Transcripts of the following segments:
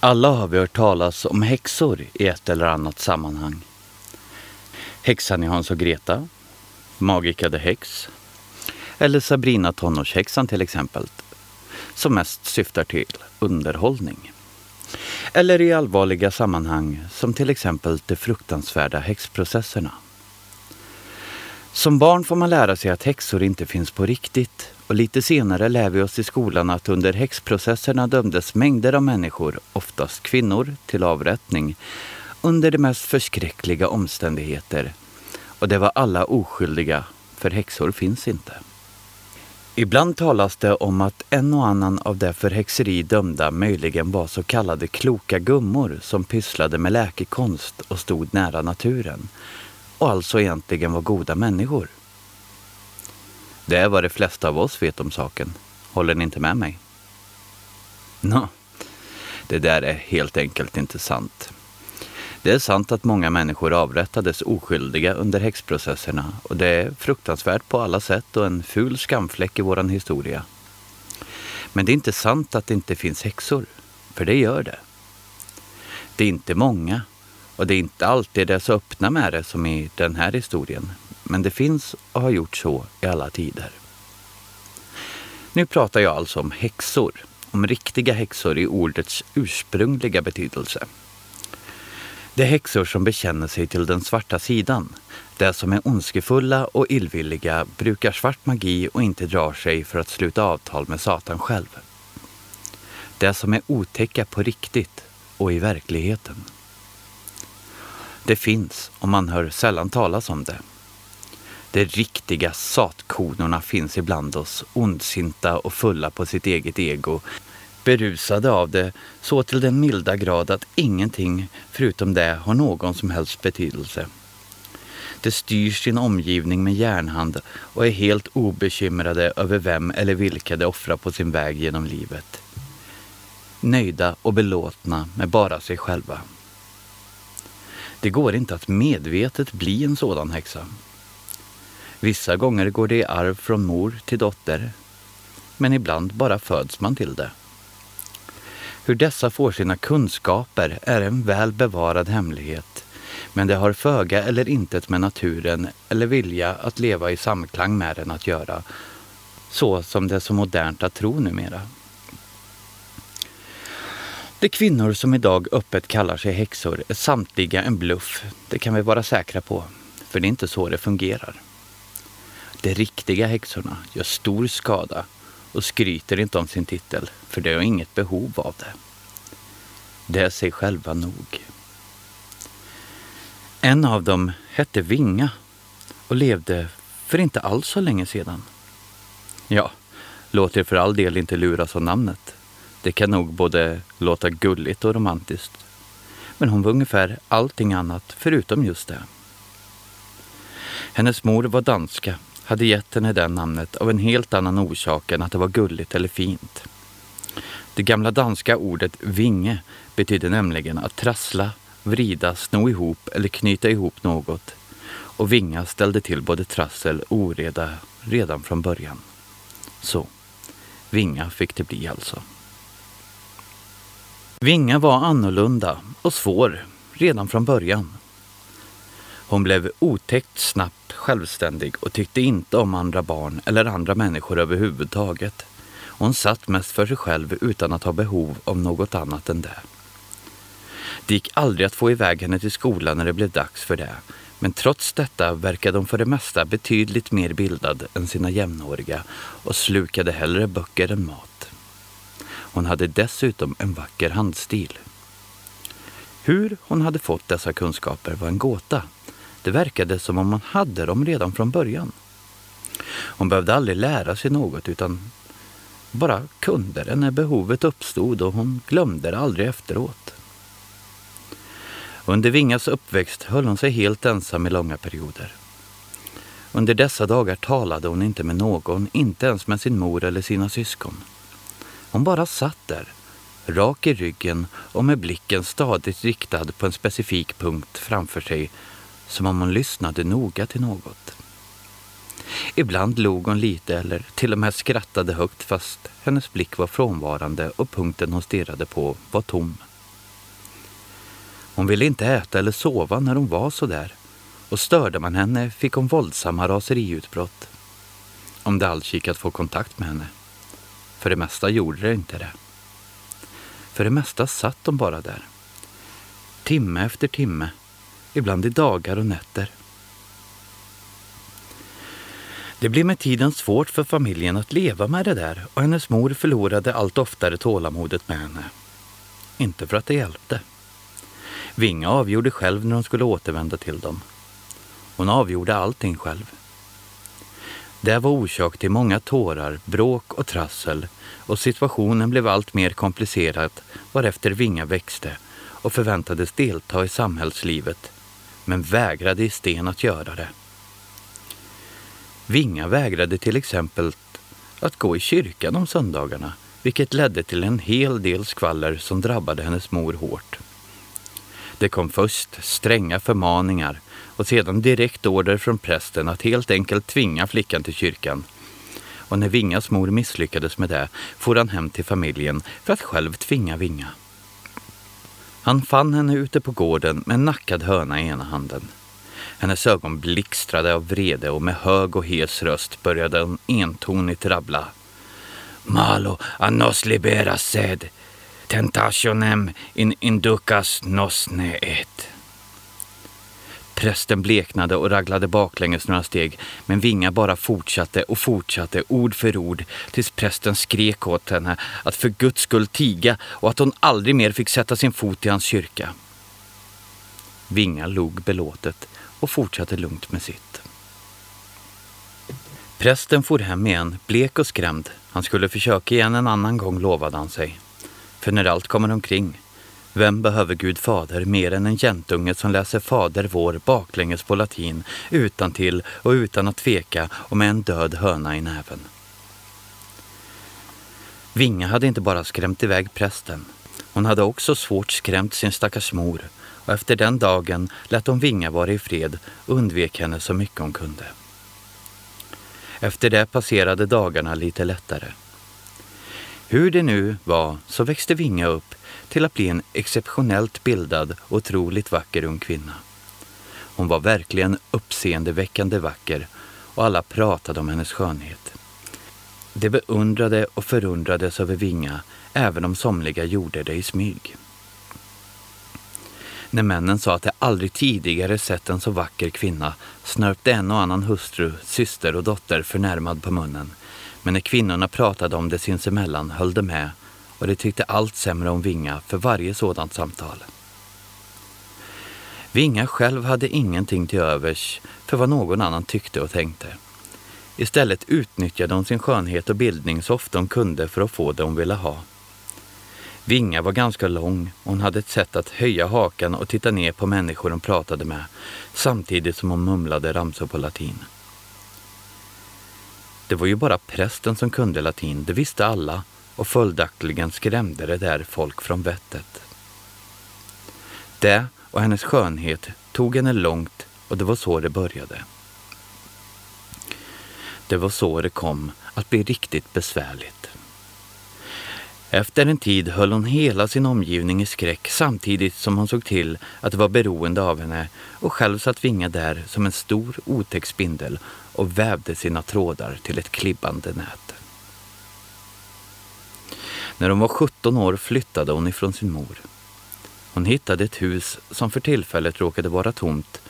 Alla har vi hört talas om häxor i ett eller annat sammanhang. Häxan i Hans och Greta, Magica the Häx eller Sabrina tonårshäxan till exempel, som mest syftar till underhållning. Eller i allvarliga sammanhang som till exempel de fruktansvärda häxprocesserna. Som barn får man lära sig att häxor inte finns på riktigt och lite senare lär vi oss i skolan att under häxprocesserna dömdes mängder av människor, oftast kvinnor, till avrättning under de mest förskräckliga omständigheter. Och det var alla oskyldiga, för häxor finns inte. Ibland talas det om att en och annan av de för häxeri dömda möjligen var så kallade kloka gummor som pysslade med läkekonst och stod nära naturen och alltså egentligen var goda människor. Det är vad de flesta av oss vet om saken. Håller ni inte med mig? Nå, det där är helt enkelt inte sant. Det är sant att många människor avrättades oskyldiga under häxprocesserna och det är fruktansvärt på alla sätt och en ful skamfläck i våran historia. Men det är inte sant att det inte finns häxor, för det gör det. Det är inte många och det är inte alltid det är så öppna med det som i den här historien. Men det finns och har gjort så i alla tider. Nu pratar jag alltså om häxor, om riktiga häxor i ordets ursprungliga betydelse. Det är häxor som bekänner sig till den svarta sidan. Det som är ondskefulla och illvilliga brukar svart magi och inte drar sig för att sluta avtal med Satan själv. Det som är otäcka på riktigt och i verkligheten. Det finns och man hör sällan talas om det. De riktiga satkonorna finns ibland oss, ondsinta och fulla på sitt eget ego, berusade av det så till den milda grad att ingenting förutom det har någon som helst betydelse. De styr sin omgivning med järnhand och är helt obekymrade över vem eller vilka de offrar på sin väg genom livet. Nöjda och belåtna med bara sig själva. Det går inte att medvetet bli en sådan häxa. Vissa gånger går det i arv från mor till dotter, men ibland bara föds man till det. Hur dessa får sina kunskaper är en väl bevarad hemlighet, men det har föga eller intet med naturen eller vilja att leva i samklang med den att göra, så som det är så modernt att tro numera. De kvinnor som idag öppet kallar sig häxor är samtliga en bluff, det kan vi vara säkra på, för det är inte så det fungerar. De riktiga häxorna gör stor skada och skryter inte om sin titel, för de har inget behov av det. Det är sig själva nog. En av dem hette Vinga och levde för inte alls så länge sedan. Ja, låt er för all del inte luras av namnet. Det kan nog både låta gulligt och romantiskt. Men hon var ungefär allting annat förutom just det. Hennes mor var danska, hade gett henne det namnet av en helt annan orsak än att det var gulligt eller fint. Det gamla danska ordet vinge betyder nämligen att trassla, vrida, sno ihop eller knyta ihop något. Och vinga ställde till både trassel och oreda redan från början. Så, vinga fick det bli alltså. Vinga var annorlunda och svår redan från början. Hon blev otäckt snabbt självständig och tyckte inte om andra barn eller andra människor överhuvudtaget. Hon satt mest för sig själv utan att ha behov av något annat än det. Det gick aldrig att få iväg henne till skolan när det blev dags för det. Men trots detta verkade hon för det mesta betydligt mer bildad än sina jämnåriga och slukade hellre böcker än mat. Hon hade dessutom en vacker handstil. Hur hon hade fått dessa kunskaper var en gåta. Det verkade som om hon hade dem redan från början. Hon behövde aldrig lära sig något utan bara kunde det när behovet uppstod och hon glömde det aldrig efteråt. Under Vingas uppväxt höll hon sig helt ensam i långa perioder. Under dessa dagar talade hon inte med någon, inte ens med sin mor eller sina syskon. Hon bara satt där, rak i ryggen och med blicken stadigt riktad på en specifik punkt framför sig, som om hon lyssnade noga till något. Ibland log hon lite eller till och med skrattade högt fast hennes blick var frånvarande och punkten hon stirrade på var tom. Hon ville inte äta eller sova när hon var så där och störde man henne fick hon våldsamma raseriutbrott. Om det alls gick att få kontakt med henne. För det mesta gjorde det inte det. För det mesta satt de bara där. Timme efter timme, ibland i dagar och nätter. Det blev med tiden svårt för familjen att leva med det där och hennes mor förlorade allt oftare tålamodet med henne. Inte för att det hjälpte. Vinga avgjorde själv när hon skulle återvända till dem. Hon avgjorde allting själv. Det var orsak till många tårar, bråk och trassel och situationen blev allt mer komplicerad varefter Vinga växte och förväntades delta i samhällslivet men vägrade i sten att göra det. Vinga vägrade till exempel att gå i kyrkan om söndagarna vilket ledde till en hel del skvaller som drabbade hennes mor hårt. Det kom först stränga förmaningar och sedan direkt order från prästen att helt enkelt tvinga flickan till kyrkan. Och när Vingas mor misslyckades med det for han hem till familjen för att själv tvinga Vinga. Han fann henne ute på gården med en nackad höna i ena handen. Hennes ögon blixtrade av vrede och med hög och hes röst började hon entonigt rabbla. Malo a nos libera sed, tentationem in inducas nos ne et. Prästen bleknade och raglade baklänges några steg, men Vinga bara fortsatte och fortsatte ord för ord tills prästen skrek åt henne att för Guds skull tiga och att hon aldrig mer fick sätta sin fot i hans kyrka. Vinga log belåtet och fortsatte lugnt med sitt. Prästen for hem igen, blek och skrämd. Han skulle försöka igen en annan gång lovade han sig. För när allt kommer omkring vem behöver Gud fader mer än en jäntunge som läser Fader vår baklänges på latin utan till och utan att tveka och med en död höna i näven? Vinga hade inte bara skrämt iväg prästen. Hon hade också svårt skrämt sin stackars mor och efter den dagen lät hon Vinga vara i fred och undvek henne så mycket hon kunde. Efter det passerade dagarna lite lättare. Hur det nu var så växte Vinga upp till att bli en exceptionellt bildad och otroligt vacker ung kvinna. Hon var verkligen uppseendeväckande vacker och alla pratade om hennes skönhet. De beundrade och förundrades över Vinga, även om somliga gjorde det i smyg. När männen sa att de aldrig tidigare sett en så vacker kvinna snörpte en och annan hustru, syster och dotter förnärmad på munnen. Men när kvinnorna pratade om det sinsemellan höll de med och de tyckte allt sämre om Vinga för varje sådant samtal. Vinga själv hade ingenting till övers för vad någon annan tyckte och tänkte. Istället utnyttjade hon sin skönhet och bildning så ofta hon kunde för att få det hon ville ha. Vinga var ganska lång och hon hade ett sätt att höja hakan och titta ner på människor hon pratade med samtidigt som hon mumlade ramsor på latin. Det var ju bara prästen som kunde latin, det visste alla och följaktligen skrämde det där folk från vettet. Det och hennes skönhet tog henne långt och det var så det började. Det var så det kom att bli riktigt besvärligt. Efter en tid höll hon hela sin omgivning i skräck samtidigt som hon såg till att det var beroende av henne och själv satt Vinga där som en stor otäck spindel och vävde sina trådar till ett klibbande nät. När hon var 17 år flyttade hon ifrån sin mor. Hon hittade ett hus som för tillfället råkade vara tomt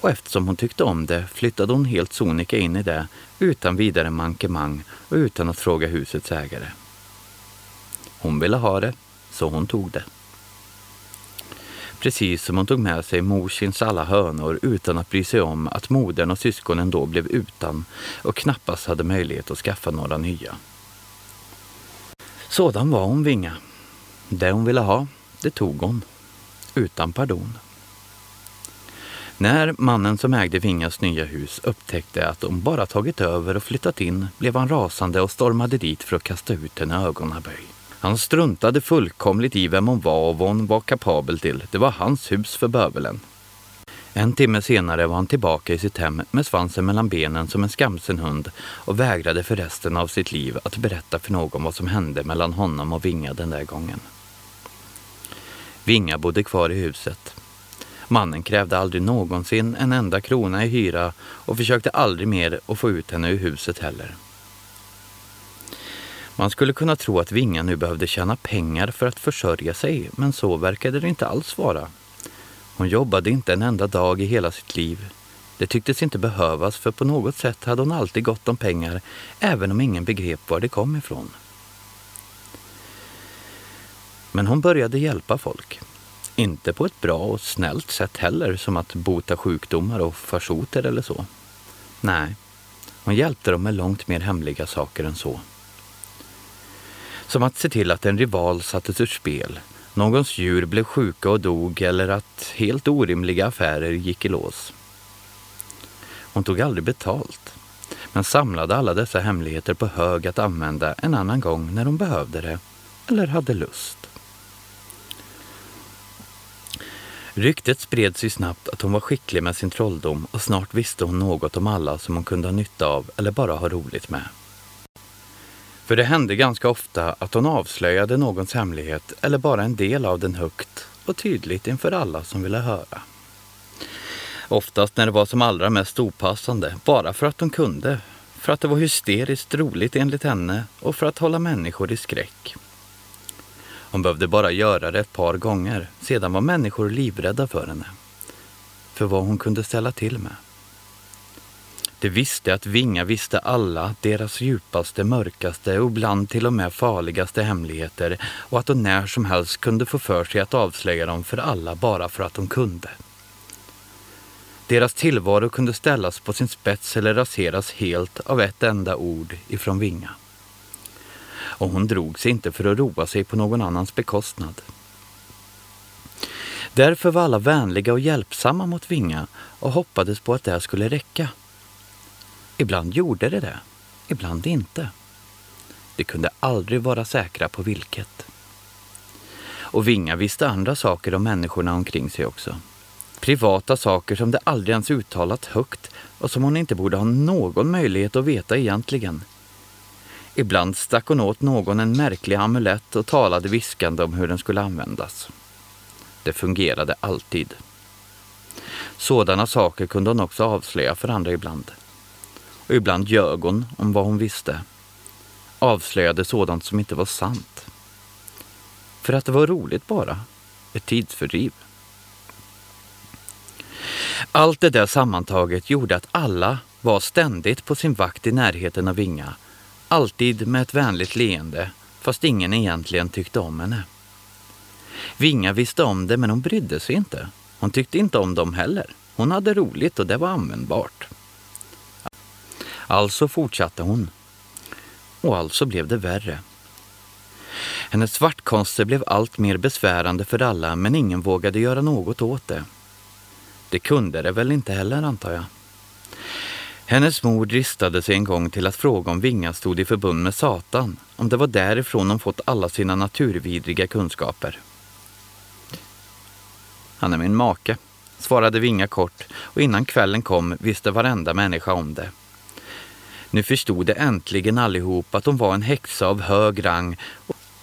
och eftersom hon tyckte om det flyttade hon helt sonika in i det utan vidare mankemang och utan att fråga husets ägare. Hon ville ha det, så hon tog det. Precis som hon tog med sig morsins alla hönor utan att bry sig om att modern och syskonen då blev utan och knappast hade möjlighet att skaffa några nya. Sådan var hon Vinga. Det hon ville ha, det tog hon. Utan pardon. När mannen som ägde Vingas nya hus upptäckte att hon bara tagit över och flyttat in blev han rasande och stormade dit för att kasta ut henne ögonaböj. Han struntade fullkomligt i vem hon var och vad hon var kapabel till. Det var hans hus för bövelen. En timme senare var han tillbaka i sitt hem med svansen mellan benen som en skamsen hund och vägrade för resten av sitt liv att berätta för någon vad som hände mellan honom och Vinga den där gången. Vinga bodde kvar i huset. Mannen krävde aldrig någonsin en enda krona i hyra och försökte aldrig mer att få ut henne ur huset heller. Man skulle kunna tro att Vinga nu behövde tjäna pengar för att försörja sig, men så verkade det inte alls vara. Hon jobbade inte en enda dag i hela sitt liv. Det tycktes inte behövas, för på något sätt hade hon alltid gott om pengar, även om ingen begrep var det kom ifrån. Men hon började hjälpa folk. Inte på ett bra och snällt sätt heller, som att bota sjukdomar och farsoter eller så. Nej, hon hjälpte dem med långt mer hemliga saker än så. Som att se till att en rival sattes ur spel, någons djur blev sjuka och dog eller att helt orimliga affärer gick i lås. Hon tog aldrig betalt, men samlade alla dessa hemligheter på hög att använda en annan gång när hon behövde det eller hade lust. Ryktet spred sig snabbt att hon var skicklig med sin trolldom och snart visste hon något om alla som hon kunde ha nytta av eller bara ha roligt med. För det hände ganska ofta att hon avslöjade någons hemlighet eller bara en del av den högt och tydligt inför alla som ville höra. Oftast när det var som allra mest opassande, bara för att hon kunde. För att det var hysteriskt roligt enligt henne och för att hålla människor i skräck. Hon behövde bara göra det ett par gånger, sedan var människor livrädda för henne. För vad hon kunde ställa till med. De visste att Vinga visste alla deras djupaste, mörkaste och ibland till och med farligaste hemligheter och att hon när som helst kunde få för sig att avslöja dem för alla bara för att hon kunde. Deras tillvaro kunde ställas på sin spets eller raseras helt av ett enda ord ifrån Vinga. Och hon drog sig inte för att roa sig på någon annans bekostnad. Därför var alla vänliga och hjälpsamma mot Vinga och hoppades på att det skulle räcka. Ibland gjorde det det, ibland inte. De kunde aldrig vara säkra på vilket. Och Vinga visste andra saker om människorna omkring sig också. Privata saker som de aldrig ens uttalat högt och som hon inte borde ha någon möjlighet att veta egentligen. Ibland stack hon åt någon en märklig amulett och talade viskande om hur den skulle användas. Det fungerade alltid. Sådana saker kunde hon också avslöja för andra ibland. Och ibland ljög hon om vad hon visste. Avslöjade sådant som inte var sant. För att det var roligt bara. Ett tidsfördriv. Allt det där sammantaget gjorde att alla var ständigt på sin vakt i närheten av Vinga. Alltid med ett vänligt leende, fast ingen egentligen tyckte om henne. Vinga visste om det, men hon brydde sig inte. Hon tyckte inte om dem heller. Hon hade roligt och det var användbart. Alltså fortsatte hon. Och alltså blev det värre. Hennes svartkonster blev allt mer besvärande för alla, men ingen vågade göra något åt det. Det kunde det väl inte heller, antar jag. Hennes mor dristade sig en gång till att fråga om Vinga stod i förbund med Satan, om det var därifrån hon fått alla sina naturvidriga kunskaper. Han är min make, svarade Vinga kort och innan kvällen kom visste varenda människa om det. Nu förstod de äntligen allihop att hon var en häxa av hög rang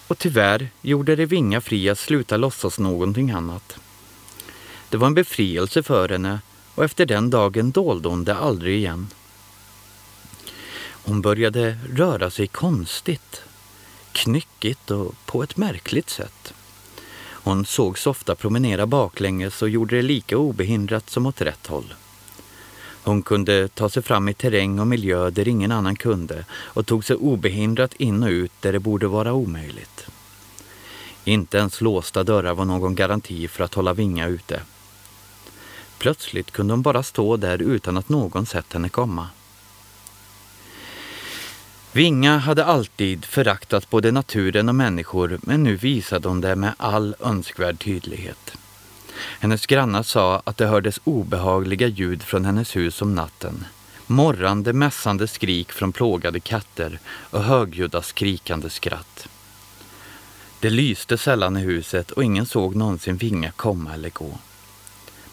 och tyvärr gjorde det Vinga fri att sluta låtsas någonting annat. Det var en befrielse för henne och efter den dagen dolde hon det aldrig igen. Hon började röra sig konstigt, knyckigt och på ett märkligt sätt. Hon sågs ofta promenera baklänges och gjorde det lika obehindrat som åt rätt håll. Hon kunde ta sig fram i terräng och miljö där ingen annan kunde och tog sig obehindrat in och ut där det borde vara omöjligt. Inte ens låsta dörrar var någon garanti för att hålla Vinga ute. Plötsligt kunde hon bara stå där utan att någon sett henne komma. Vinga hade alltid föraktat både naturen och människor men nu visade hon det med all önskvärd tydlighet. Hennes grannar sa att det hördes obehagliga ljud från hennes hus om natten. Morrande, mässande skrik från plågade katter och högljudda skrikande skratt. Det lyste sällan i huset och ingen såg någonsin Vinga komma eller gå.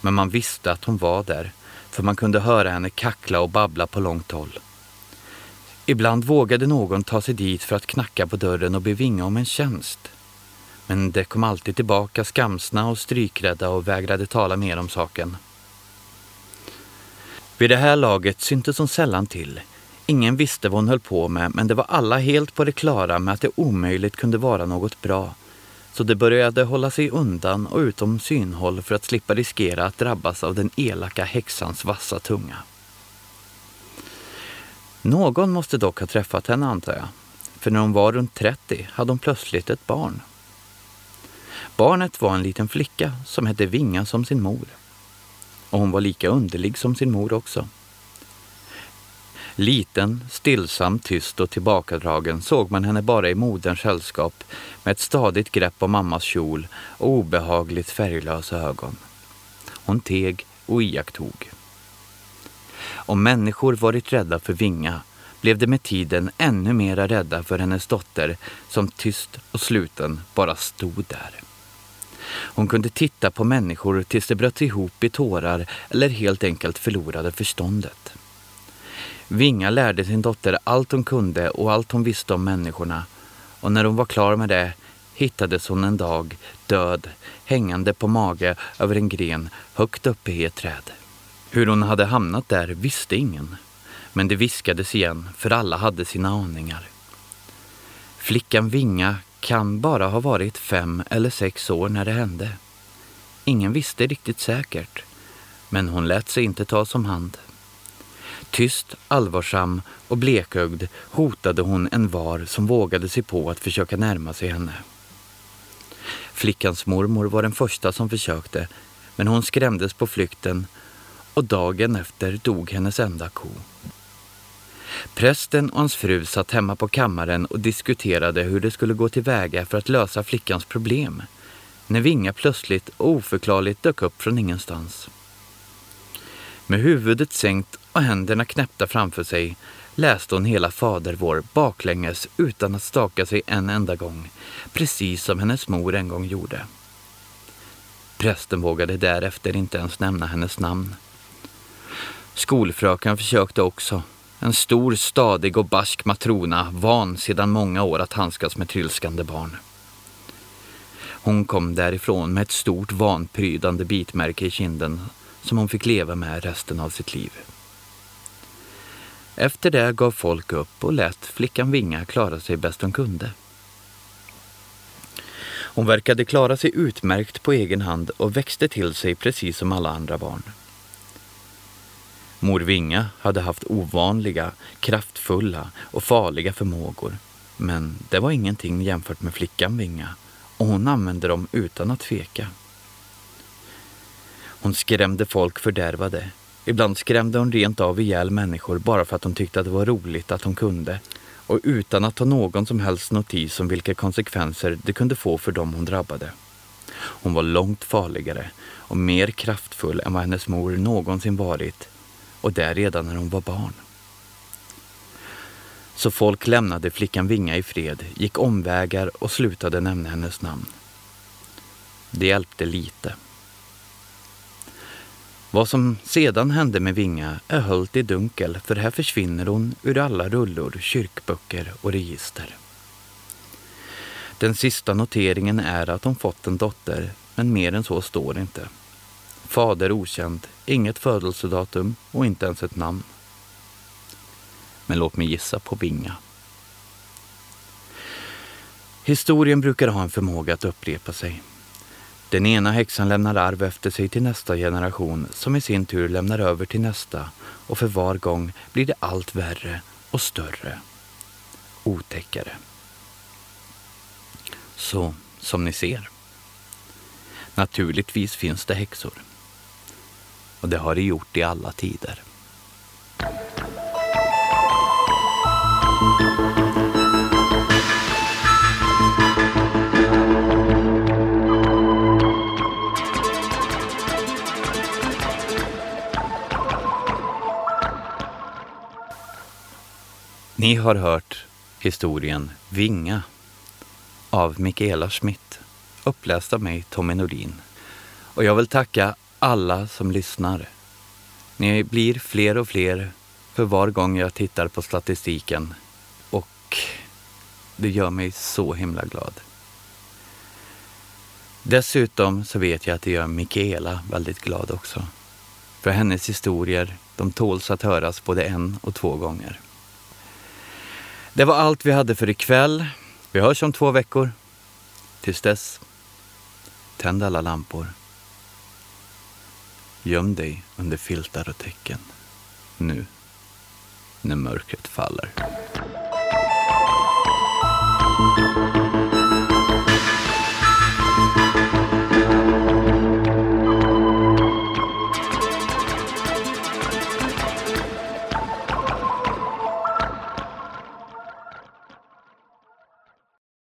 Men man visste att hon var där, för man kunde höra henne kackla och babbla på långt håll. Ibland vågade någon ta sig dit för att knacka på dörren och be Vinga om en tjänst. Men de kom alltid tillbaka skamsna och strykrädda och vägrade tala mer om saken. Vid det här laget syntes hon sällan till. Ingen visste vad hon höll på med, men det var alla helt på det klara med att det omöjligt kunde vara något bra. Så de började hålla sig undan och utom synhåll för att slippa riskera att drabbas av den elaka häxans vassa tunga. Någon måste dock ha träffat henne antar jag, för när hon var runt 30 hade hon plötsligt ett barn. Barnet var en liten flicka som hette Vinga som sin mor. Och hon var lika underlig som sin mor också. Liten, stillsam, tyst och tillbakadragen såg man henne bara i moderns sällskap med ett stadigt grepp om mammas kjol och obehagligt färglösa ögon. Hon teg och iakttog. Om människor varit rädda för Vinga blev de med tiden ännu mera rädda för hennes dotter som tyst och sluten bara stod där. Hon kunde titta på människor tills de bröt ihop i tårar eller helt enkelt förlorade förståndet. Vinga lärde sin dotter allt hon kunde och allt hon visste om människorna och när hon var klar med det hittades hon en dag död hängande på mage över en gren högt uppe i ett träd. Hur hon hade hamnat där visste ingen. Men det viskades igen, för alla hade sina aningar. Flickan Vinga kan bara ha varit fem eller sex år när det hände. Ingen visste riktigt säkert, men hon lät sig inte tas om hand. Tyst, allvarsam och blekögd hotade hon en var som vågade sig på att försöka närma sig henne. Flickans mormor var den första som försökte, men hon skrämdes på flykten och dagen efter dog hennes enda ko. Prästen och hans fru satt hemma på kammaren och diskuterade hur det skulle gå tillväga för att lösa flickans problem, när Vinga plötsligt och oförklarligt dök upp från ingenstans. Med huvudet sänkt och händerna knäppta framför sig läste hon hela Fader vår baklänges utan att staka sig en enda gång, precis som hennes mor en gång gjorde. Prästen vågade därefter inte ens nämna hennes namn. Skolfröken försökte också. En stor, stadig och barsk matrona, van sedan många år att handskas med trilskande barn. Hon kom därifrån med ett stort vanprydande bitmärke i kinden som hon fick leva med resten av sitt liv. Efter det gav folk upp och lät flickan Vinga klara sig bäst hon kunde. Hon verkade klara sig utmärkt på egen hand och växte till sig precis som alla andra barn. Mor Vinga hade haft ovanliga, kraftfulla och farliga förmågor. Men det var ingenting jämfört med flickan Vinga och hon använde dem utan att tveka. Hon skrämde folk fördärvade. Ibland skrämde hon rent av ihjäl människor bara för att hon tyckte att det var roligt att hon kunde och utan att ta någon som helst notis om vilka konsekvenser det kunde få för dem hon drabbade. Hon var långt farligare och mer kraftfull än vad hennes mor någonsin varit och det redan när hon var barn. Så folk lämnade flickan Vinga i fred, gick omvägar och slutade nämna hennes namn. Det hjälpte lite. Vad som sedan hände med Vinga är höljt i dunkel för här försvinner hon ur alla rullor, kyrkböcker och register. Den sista noteringen är att hon fått en dotter, men mer än så står det inte. Fader okänd, inget födelsedatum och inte ens ett namn. Men låt mig gissa på Vinga. Historien brukar ha en förmåga att upprepa sig. Den ena häxan lämnar arv efter sig till nästa generation som i sin tur lämnar över till nästa och för var gång blir det allt värre och större. Otäckare. Så, som ni ser. Naturligtvis finns det häxor. Och det har det gjort i alla tider. Ni har hört historien Vinga av Mikaela Schmidt, uppläst av mig, Tommy Nordin. Och jag vill tacka alla som lyssnar. Ni blir fler och fler för var gång jag tittar på statistiken och det gör mig så himla glad. Dessutom så vet jag att det gör Mikaela väldigt glad också. För hennes historier, de tåls att höras både en och två gånger. Det var allt vi hade för ikväll. Vi hörs om två veckor. Tills dess, tänd alla lampor. Göm dig under filtar och täcken. Nu, när mörkret faller.